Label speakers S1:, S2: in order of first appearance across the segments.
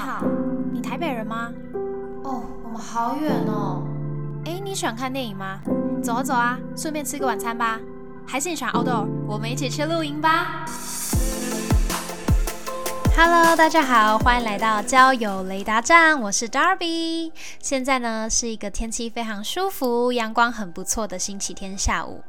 S1: 好，你台北人吗？
S2: 哦，我们好远哦。
S1: 哎，你喜欢看电影吗？走啊走啊，顺便吃个晚餐吧。还是你喜欢 outdoor？我们一起去露营吧。Hello，大家好，欢迎来到交友雷达站，我是 Darby。现在呢是一个天气非常舒服、阳光很不错的星期天下午。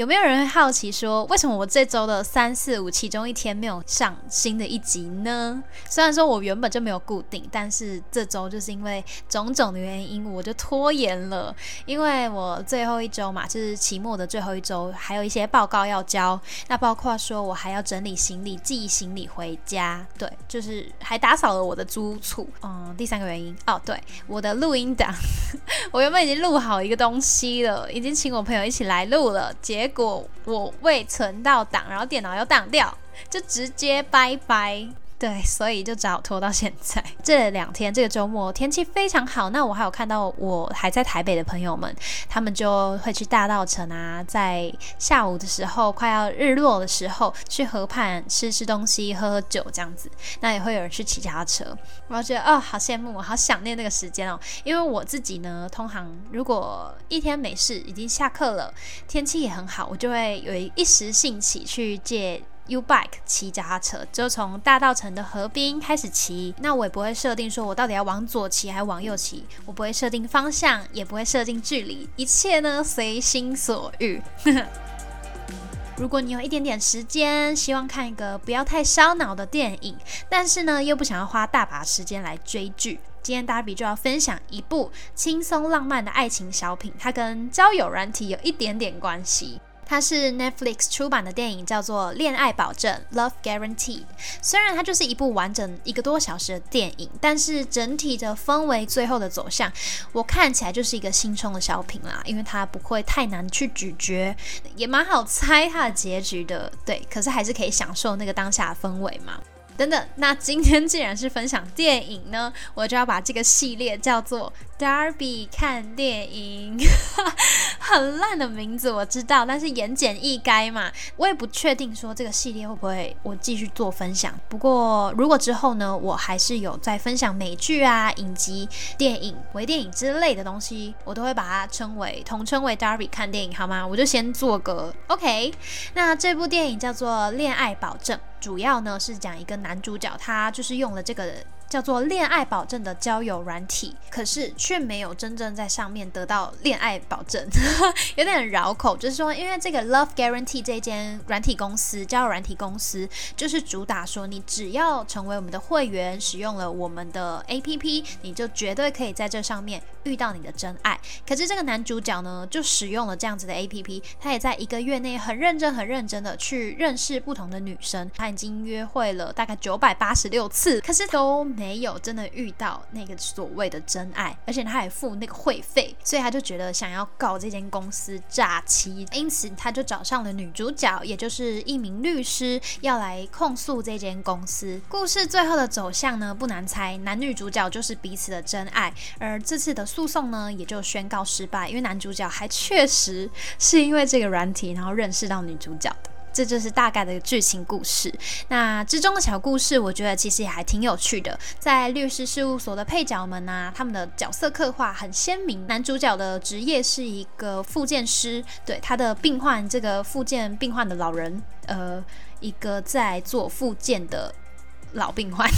S1: 有没有人会好奇说，为什么我这周的三四五其中一天没有上新的一集呢？虽然说我原本就没有固定，但是这周就是因为种种的原因，我就拖延了。因为我最后一周嘛，就是期末的最后一周，还有一些报告要交，那包括说我还要整理行李、寄行李回家，对，就是还打扫了我的租处。嗯，第三个原因哦，对，我的录音档，我原本已经录好一个东西了，已经请我朋友一起来录了，结果我未存到档，然后电脑又挡掉，就直接拜拜。对，所以就只好拖到现在。这两天这个周末天气非常好，那我还有看到我还在台北的朋友们，他们就会去大道城啊，在下午的时候快要日落的时候去河畔吃吃东西、喝喝酒这样子。那也会有人去骑脚踏车，我觉得哦，好羡慕，好想念那个时间哦。因为我自己呢，通常如果一天没事，已经下课了，天气也很好，我就会有一时兴起去借。U bike 骑脚踏车，就从大道城的河滨开始骑。那我也不会设定说我到底要往左骑还是往右骑，我不会设定方向，也不会设定距离，一切呢随心所欲。如果你有一点点时间，希望看一个不要太烧脑的电影，但是呢又不想要花大把时间来追剧，今天大比就要分享一部轻松浪漫的爱情小品，它跟交友软体有一点点关系。它是 Netflix 出版的电影，叫做《恋爱保证》（Love Guarantee）。虽然它就是一部完整一个多小时的电影，但是整体的氛围、最后的走向，我看起来就是一个新冲的小品啦。因为它不会太难去咀嚼，也蛮好猜它的结局的。对，可是还是可以享受那个当下的氛围嘛。等等，那今天既然是分享电影呢，我就要把这个系列叫做 Darby 看电影。很烂的名字我知道，但是言简意赅嘛。我也不确定说这个系列会不会我继续做分享。不过如果之后呢，我还是有在分享美剧啊、影集、电影、微电影之类的东西，我都会把它称为统称为 Darby 看电影，好吗？我就先做个 OK。那这部电影叫做《恋爱保证》。主要呢是讲一个男主角，他就是用了这个。叫做恋爱保证的交友软体，可是却没有真正在上面得到恋爱保证，有点绕口。就是说，因为这个 Love Guarantee 这间软体公司，交友软体公司，就是主打说，你只要成为我们的会员，使用了我们的 APP，你就绝对可以在这上面遇到你的真爱。可是这个男主角呢，就使用了这样子的 APP，他也在一个月内很认真、很认真的去认识不同的女生，他已经约会了大概九百八十六次，可是都。没有真的遇到那个所谓的真爱，而且他还付那个会费，所以他就觉得想要告这间公司诈欺，因此他就找上了女主角，也就是一名律师，要来控诉这间公司。故事最后的走向呢，不难猜，男女主角就是彼此的真爱，而这次的诉讼呢，也就宣告失败，因为男主角还确实是因为这个软体，然后认识到女主角的。这就是大概的剧情故事。那之中的小故事，我觉得其实也还挺有趣的。在律师事务所的配角们呢，他们的角色刻画很鲜明。男主角的职业是一个复健师，对他的病患，这个复健病患的老人，呃，一个在做复健的老病患，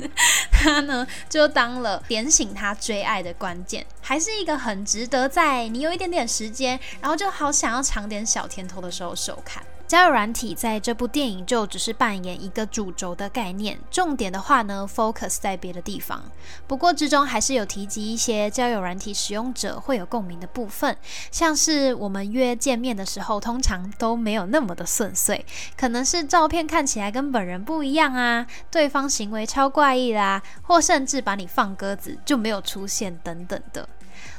S1: 他呢就当了点醒他追爱的关键，还是一个很值得在你有一点点时间，然后就好想要尝点小甜头的时候收看。交友软体在这部电影就只是扮演一个主轴的概念，重点的话呢，focus 在别的地方。不过之中还是有提及一些交友软体使用者会有共鸣的部分，像是我们约见面的时候，通常都没有那么的顺遂，可能是照片看起来跟本人不一样啊，对方行为超怪异啦，或甚至把你放鸽子就没有出现等等的。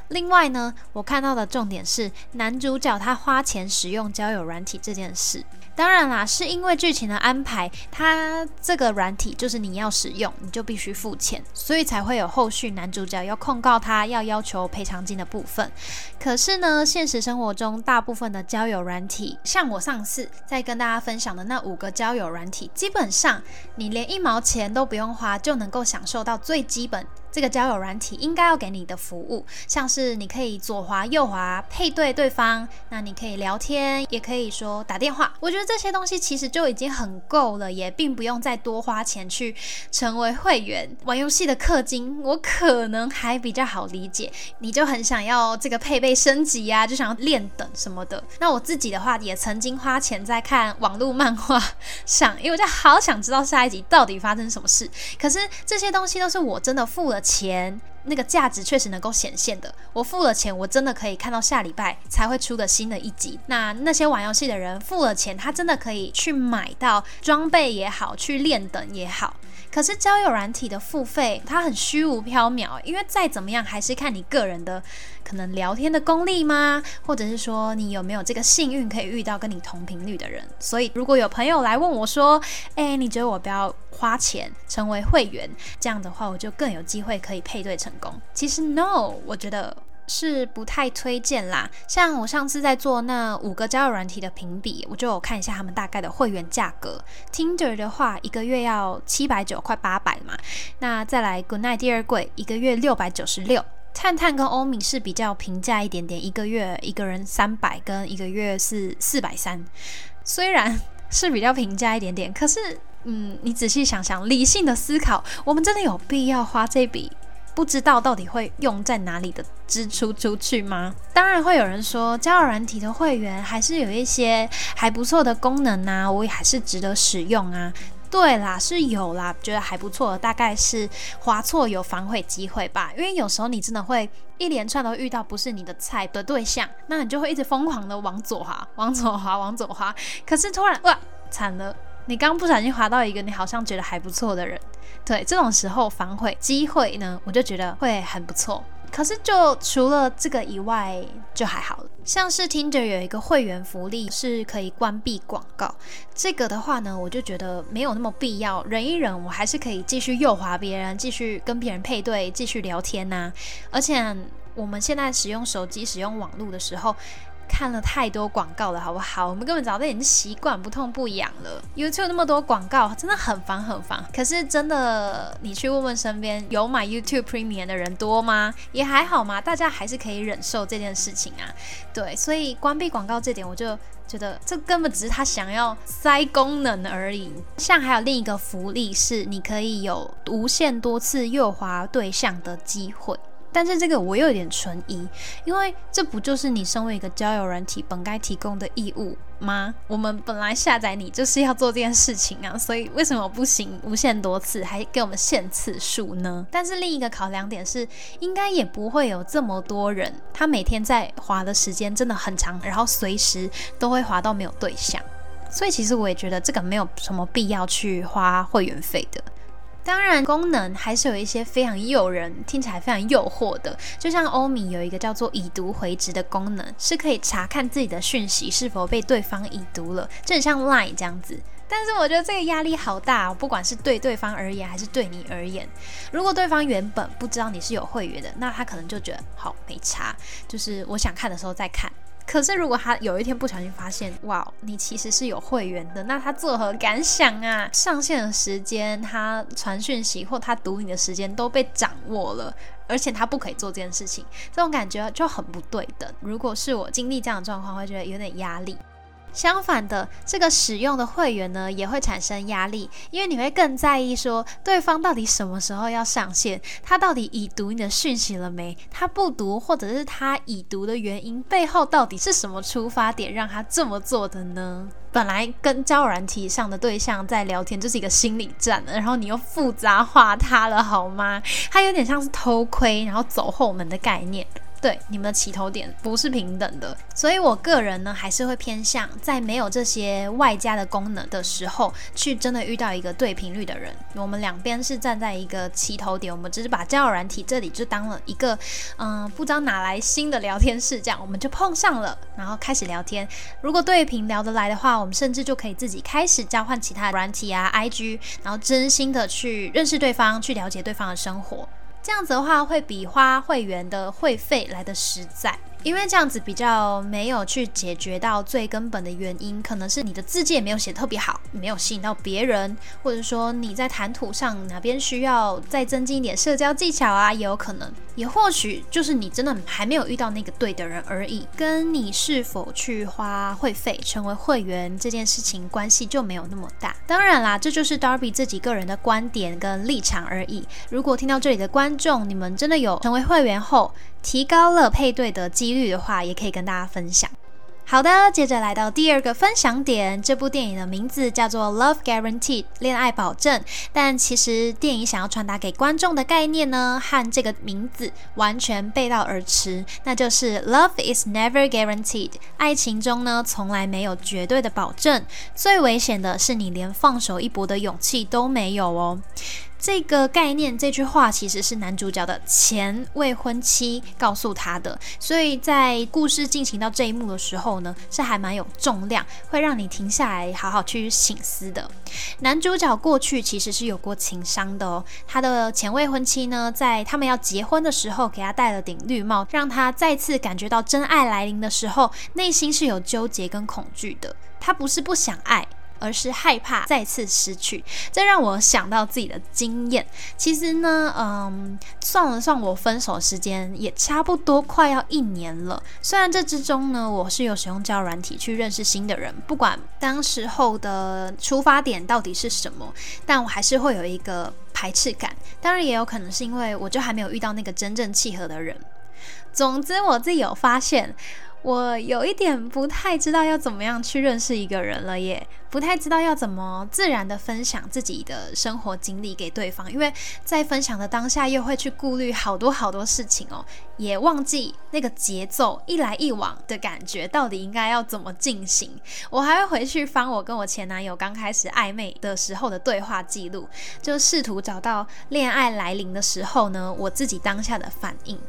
S1: 另外呢，我看到的重点是男主角他花钱使用交友软体这件事。当然啦，是因为剧情的安排，他这个软体就是你要使用，你就必须付钱，所以才会有后续男主角要控告他，要要求赔偿金的部分。可是呢，现实生活中大部分的交友软体，像我上次在跟大家分享的那五个交友软体，基本上你连一毛钱都不用花，就能够享受到最基本。这个交友软体应该要给你的服务，像是你可以左滑右滑配对对方，那你可以聊天，也可以说打电话。我觉得这些东西其实就已经很够了，也并不用再多花钱去成为会员。玩游戏的氪金，我可能还比较好理解，你就很想要这个配备升级呀，就想要练等什么的。那我自己的话，也曾经花钱在看网络漫画 上，因为我就好想知道下一集到底发生什么事。可是这些东西都是我真的付了。钱那个价值确实能够显现的，我付了钱，我真的可以看到下礼拜才会出的新的一集。那那些玩游戏的人付了钱，他真的可以去买到装备也好，去练等也好。可是交友软体的付费，它很虚无缥缈，因为再怎么样还是看你个人的可能聊天的功力吗？或者是说你有没有这个幸运可以遇到跟你同频率的人？所以如果有朋友来问我说：“哎，你觉得我不要花钱成为会员？”这样的话，我就更有机会可以配对成功。其实 no，我觉得。是不太推荐啦。像我上次在做那五个交友软体的评比，我就有看一下他们大概的会员价格。Tinder 的话，一个月要七百九，快八百嘛。那再来 Goodnight 第二贵，一个月六百九十六。探探跟欧米是比较平价一点点，一个月一个人三百，跟一个月是四百三。虽然是比较平价一点点，可是嗯，你仔细想想，理性的思考，我们真的有必要花这笔？不知道到底会用在哪里的支出出去吗？当然会有人说，交友软体的会员还是有一些还不错的功能啊，我也还是值得使用啊。对啦，是有啦，觉得还不错，大概是划错有反悔机会吧。因为有时候你真的会一连串都遇到不是你的菜的对象，那你就会一直疯狂的往左滑，往左滑，往左滑。可是突然哇，惨了！你刚不小心滑到一个你好像觉得还不错的人，对这种时候反悔机会呢，我就觉得会很不错。可是就除了这个以外，就还好了。像是 Tinder 有一个会员福利是可以关闭广告，这个的话呢，我就觉得没有那么必要。忍一忍，我还是可以继续诱滑别人，继续跟别人配对，继续聊天呐。而且我们现在使用手机、使用网络的时候。看了太多广告了，好不好？我们根本早就已经习惯不痛不痒了。YouTube 那么多广告，真的很烦很烦。可是真的，你去问问身边有买 YouTube Premium 的人多吗？也还好嘛，大家还是可以忍受这件事情啊。对，所以关闭广告这点，我就觉得这根本只是他想要塞功能而已。像还有另一个福利是，你可以有无限多次右滑对象的机会。但是这个我又有点存疑，因为这不就是你身为一个交友软体本该提供的义务吗？我们本来下载你就是要做这件事情啊，所以为什么不行无限多次，还给我们限次数呢？但是另一个考量点是，应该也不会有这么多人，他每天在滑的时间真的很长，然后随时都会滑到没有对象，所以其实我也觉得这个没有什么必要去花会员费的。当然，功能还是有一些非常诱人、听起来非常诱惑的。就像欧米有一个叫做“已读回执”的功能，是可以查看自己的讯息是否被对方已读了，就很像 Line 这样子。但是我觉得这个压力好大，哦不管是对对方而言，还是对你而言。如果对方原本不知道你是有会员的，那他可能就觉得好没差，就是我想看的时候再看。可是，如果他有一天不小心发现，哇，你其实是有会员的，那他作何感想啊？上线的时间、他传讯息或他读你的时间都被掌握了，而且他不可以做这件事情，这种感觉就很不对等。如果是我经历这样的状况，会觉得有点压力。相反的，这个使用的会员呢，也会产生压力，因为你会更在意说对方到底什么时候要上线，他到底已读你的讯息了没？他不读，或者是他已读的原因背后到底是什么出发点让他这么做的呢？本来跟交友软体上的对象在聊天就是一个心理战，然后你又复杂化他了，好吗？他有点像是偷窥，然后走后门的概念。对，你们的起头点不是平等的，所以我个人呢，还是会偏向在没有这些外加的功能的时候，去真的遇到一个对频率的人。我们两边是站在一个起头点，我们只是把交友软体这里就当了一个，嗯，不知道哪来新的聊天室，这样我们就碰上了，然后开始聊天。如果对频聊得来的话，我们甚至就可以自己开始交换其他软体啊，IG，然后真心的去认识对方，去了解对方的生活。这样子的话，会比花会员的会费来的实在。因为这样子比较没有去解决到最根本的原因，可能是你的字迹也没有写特别好，没有吸引到别人，或者说你在谈吐上哪边需要再增进一点社交技巧啊，也有可能，也或许就是你真的还没有遇到那个对的人而已，跟你是否去花会费成为会员这件事情关系就没有那么大。当然啦，这就是 Darby 自己个人的观点跟立场而已。如果听到这里的观众，你们真的有成为会员后，提高了配对的几率的话，也可以跟大家分享。好的，接着来到第二个分享点，这部电影的名字叫做《Love Guaranteed》恋爱保证，但其实电影想要传达给观众的概念呢，和这个名字完全背道而驰，那就是 Love is never guaranteed，爱情中呢从来没有绝对的保证，最危险的是你连放手一搏的勇气都没有哦。这个概念，这句话其实是男主角的前未婚妻告诉他的，所以在故事进行到这一幕的时候呢，是还蛮有重量，会让你停下来好好去醒思的。男主角过去其实是有过情伤的哦，他的前未婚妻呢，在他们要结婚的时候，给他戴了顶绿帽，让他再次感觉到真爱来临的时候，内心是有纠结跟恐惧的。他不是不想爱。而是害怕再次失去，这让我想到自己的经验。其实呢，嗯，算了算，我分手时间也差不多快要一年了。虽然这之中呢，我是有使用交软体去认识新的人，不管当时候的出发点到底是什么，但我还是会有一个排斥感。当然，也有可能是因为我就还没有遇到那个真正契合的人。总之，我自己有发现。我有一点不太知道要怎么样去认识一个人了，耶不太知道要怎么自然的分享自己的生活经历给对方，因为在分享的当下又会去顾虑好多好多事情哦，也忘记那个节奏一来一往的感觉到底应该要怎么进行。我还会回去翻我跟我前男友刚开始暧昧的时候的对话记录，就试图找到恋爱来临的时候呢，我自己当下的反应。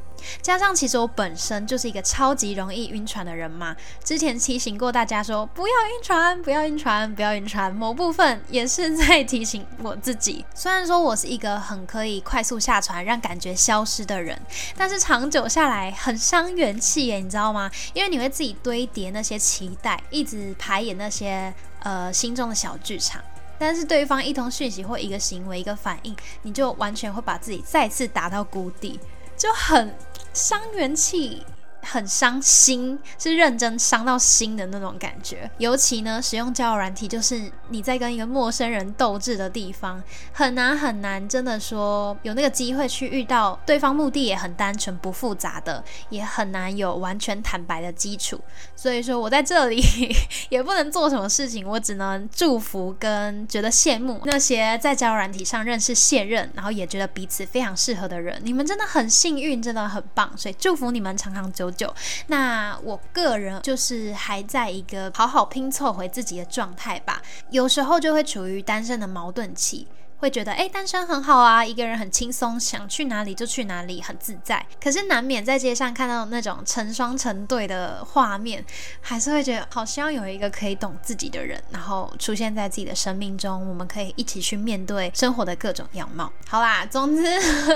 S1: 加上，其实我本身就是一个超级容易晕船的人嘛。之前提醒过大家说，不要晕船，不要晕船，不要晕船。某部分也是在提醒我自己。虽然说我是一个很可以快速下船，让感觉消失的人，但是长久下来很伤元气耶，你知道吗？因为你会自己堆叠那些期待，一直排演那些呃心中的小剧场。但是对方一通讯息或一个行为、一个反应，你就完全会把自己再次打到谷底，就很。伤元气。很伤心，是认真伤到心的那种感觉。尤其呢，使用交友软体，就是你在跟一个陌生人斗智的地方，很难很难，真的说有那个机会去遇到对方，目的也很单纯不复杂的，也很难有完全坦白的基础。所以说我在这里 也不能做什么事情，我只能祝福跟觉得羡慕那些在交友软体上认识现任，然后也觉得彼此非常适合的人。你们真的很幸运，真的很棒，所以祝福你们长长久。久，那我个人就是还在一个好好拼凑回自己的状态吧，有时候就会处于单身的矛盾期。会觉得哎，单身很好啊，一个人很轻松，想去哪里就去哪里，很自在。可是难免在街上看到那种成双成对的画面，还是会觉得好希望有一个可以懂自己的人，然后出现在自己的生命中，我们可以一起去面对生活的各种样貌。好啦，总之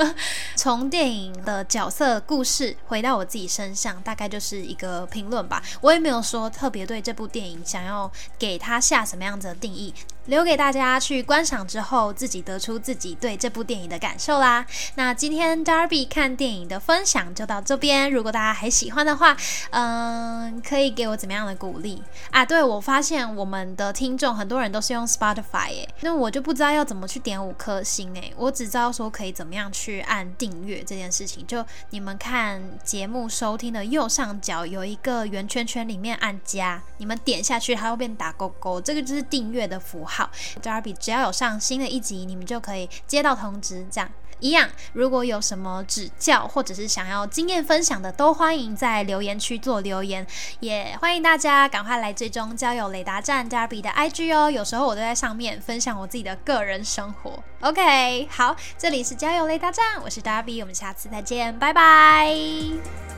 S1: 从电影的角色故事回到我自己身上，大概就是一个评论吧。我也没有说特别对这部电影想要给他下什么样子的定义。留给大家去观赏之后，自己得出自己对这部电影的感受啦。那今天 Darby 看电影的分享就到这边。如果大家还喜欢的话，嗯，可以给我怎么样的鼓励啊？对我发现我们的听众很多人都是用 Spotify 诶，那我就不知道要怎么去点五颗星诶，我只知道说可以怎么样去按订阅这件事情。就你们看节目收听的右上角有一个圆圈圈，里面按加，你们点下去它会变打勾勾，这个就是订阅的符号。好，Darby，只要有上新的一集，你们就可以接到通知，这样。一样，如果有什么指教或者是想要经验分享的，都欢迎在留言区做留言。也欢迎大家赶快来追踪交友雷达站 Darby 的 IG 哦，有时候我都在上面分享我自己的个人生活。OK，好，这里是交友雷达站，我是 Darby，我们下次再见，拜拜。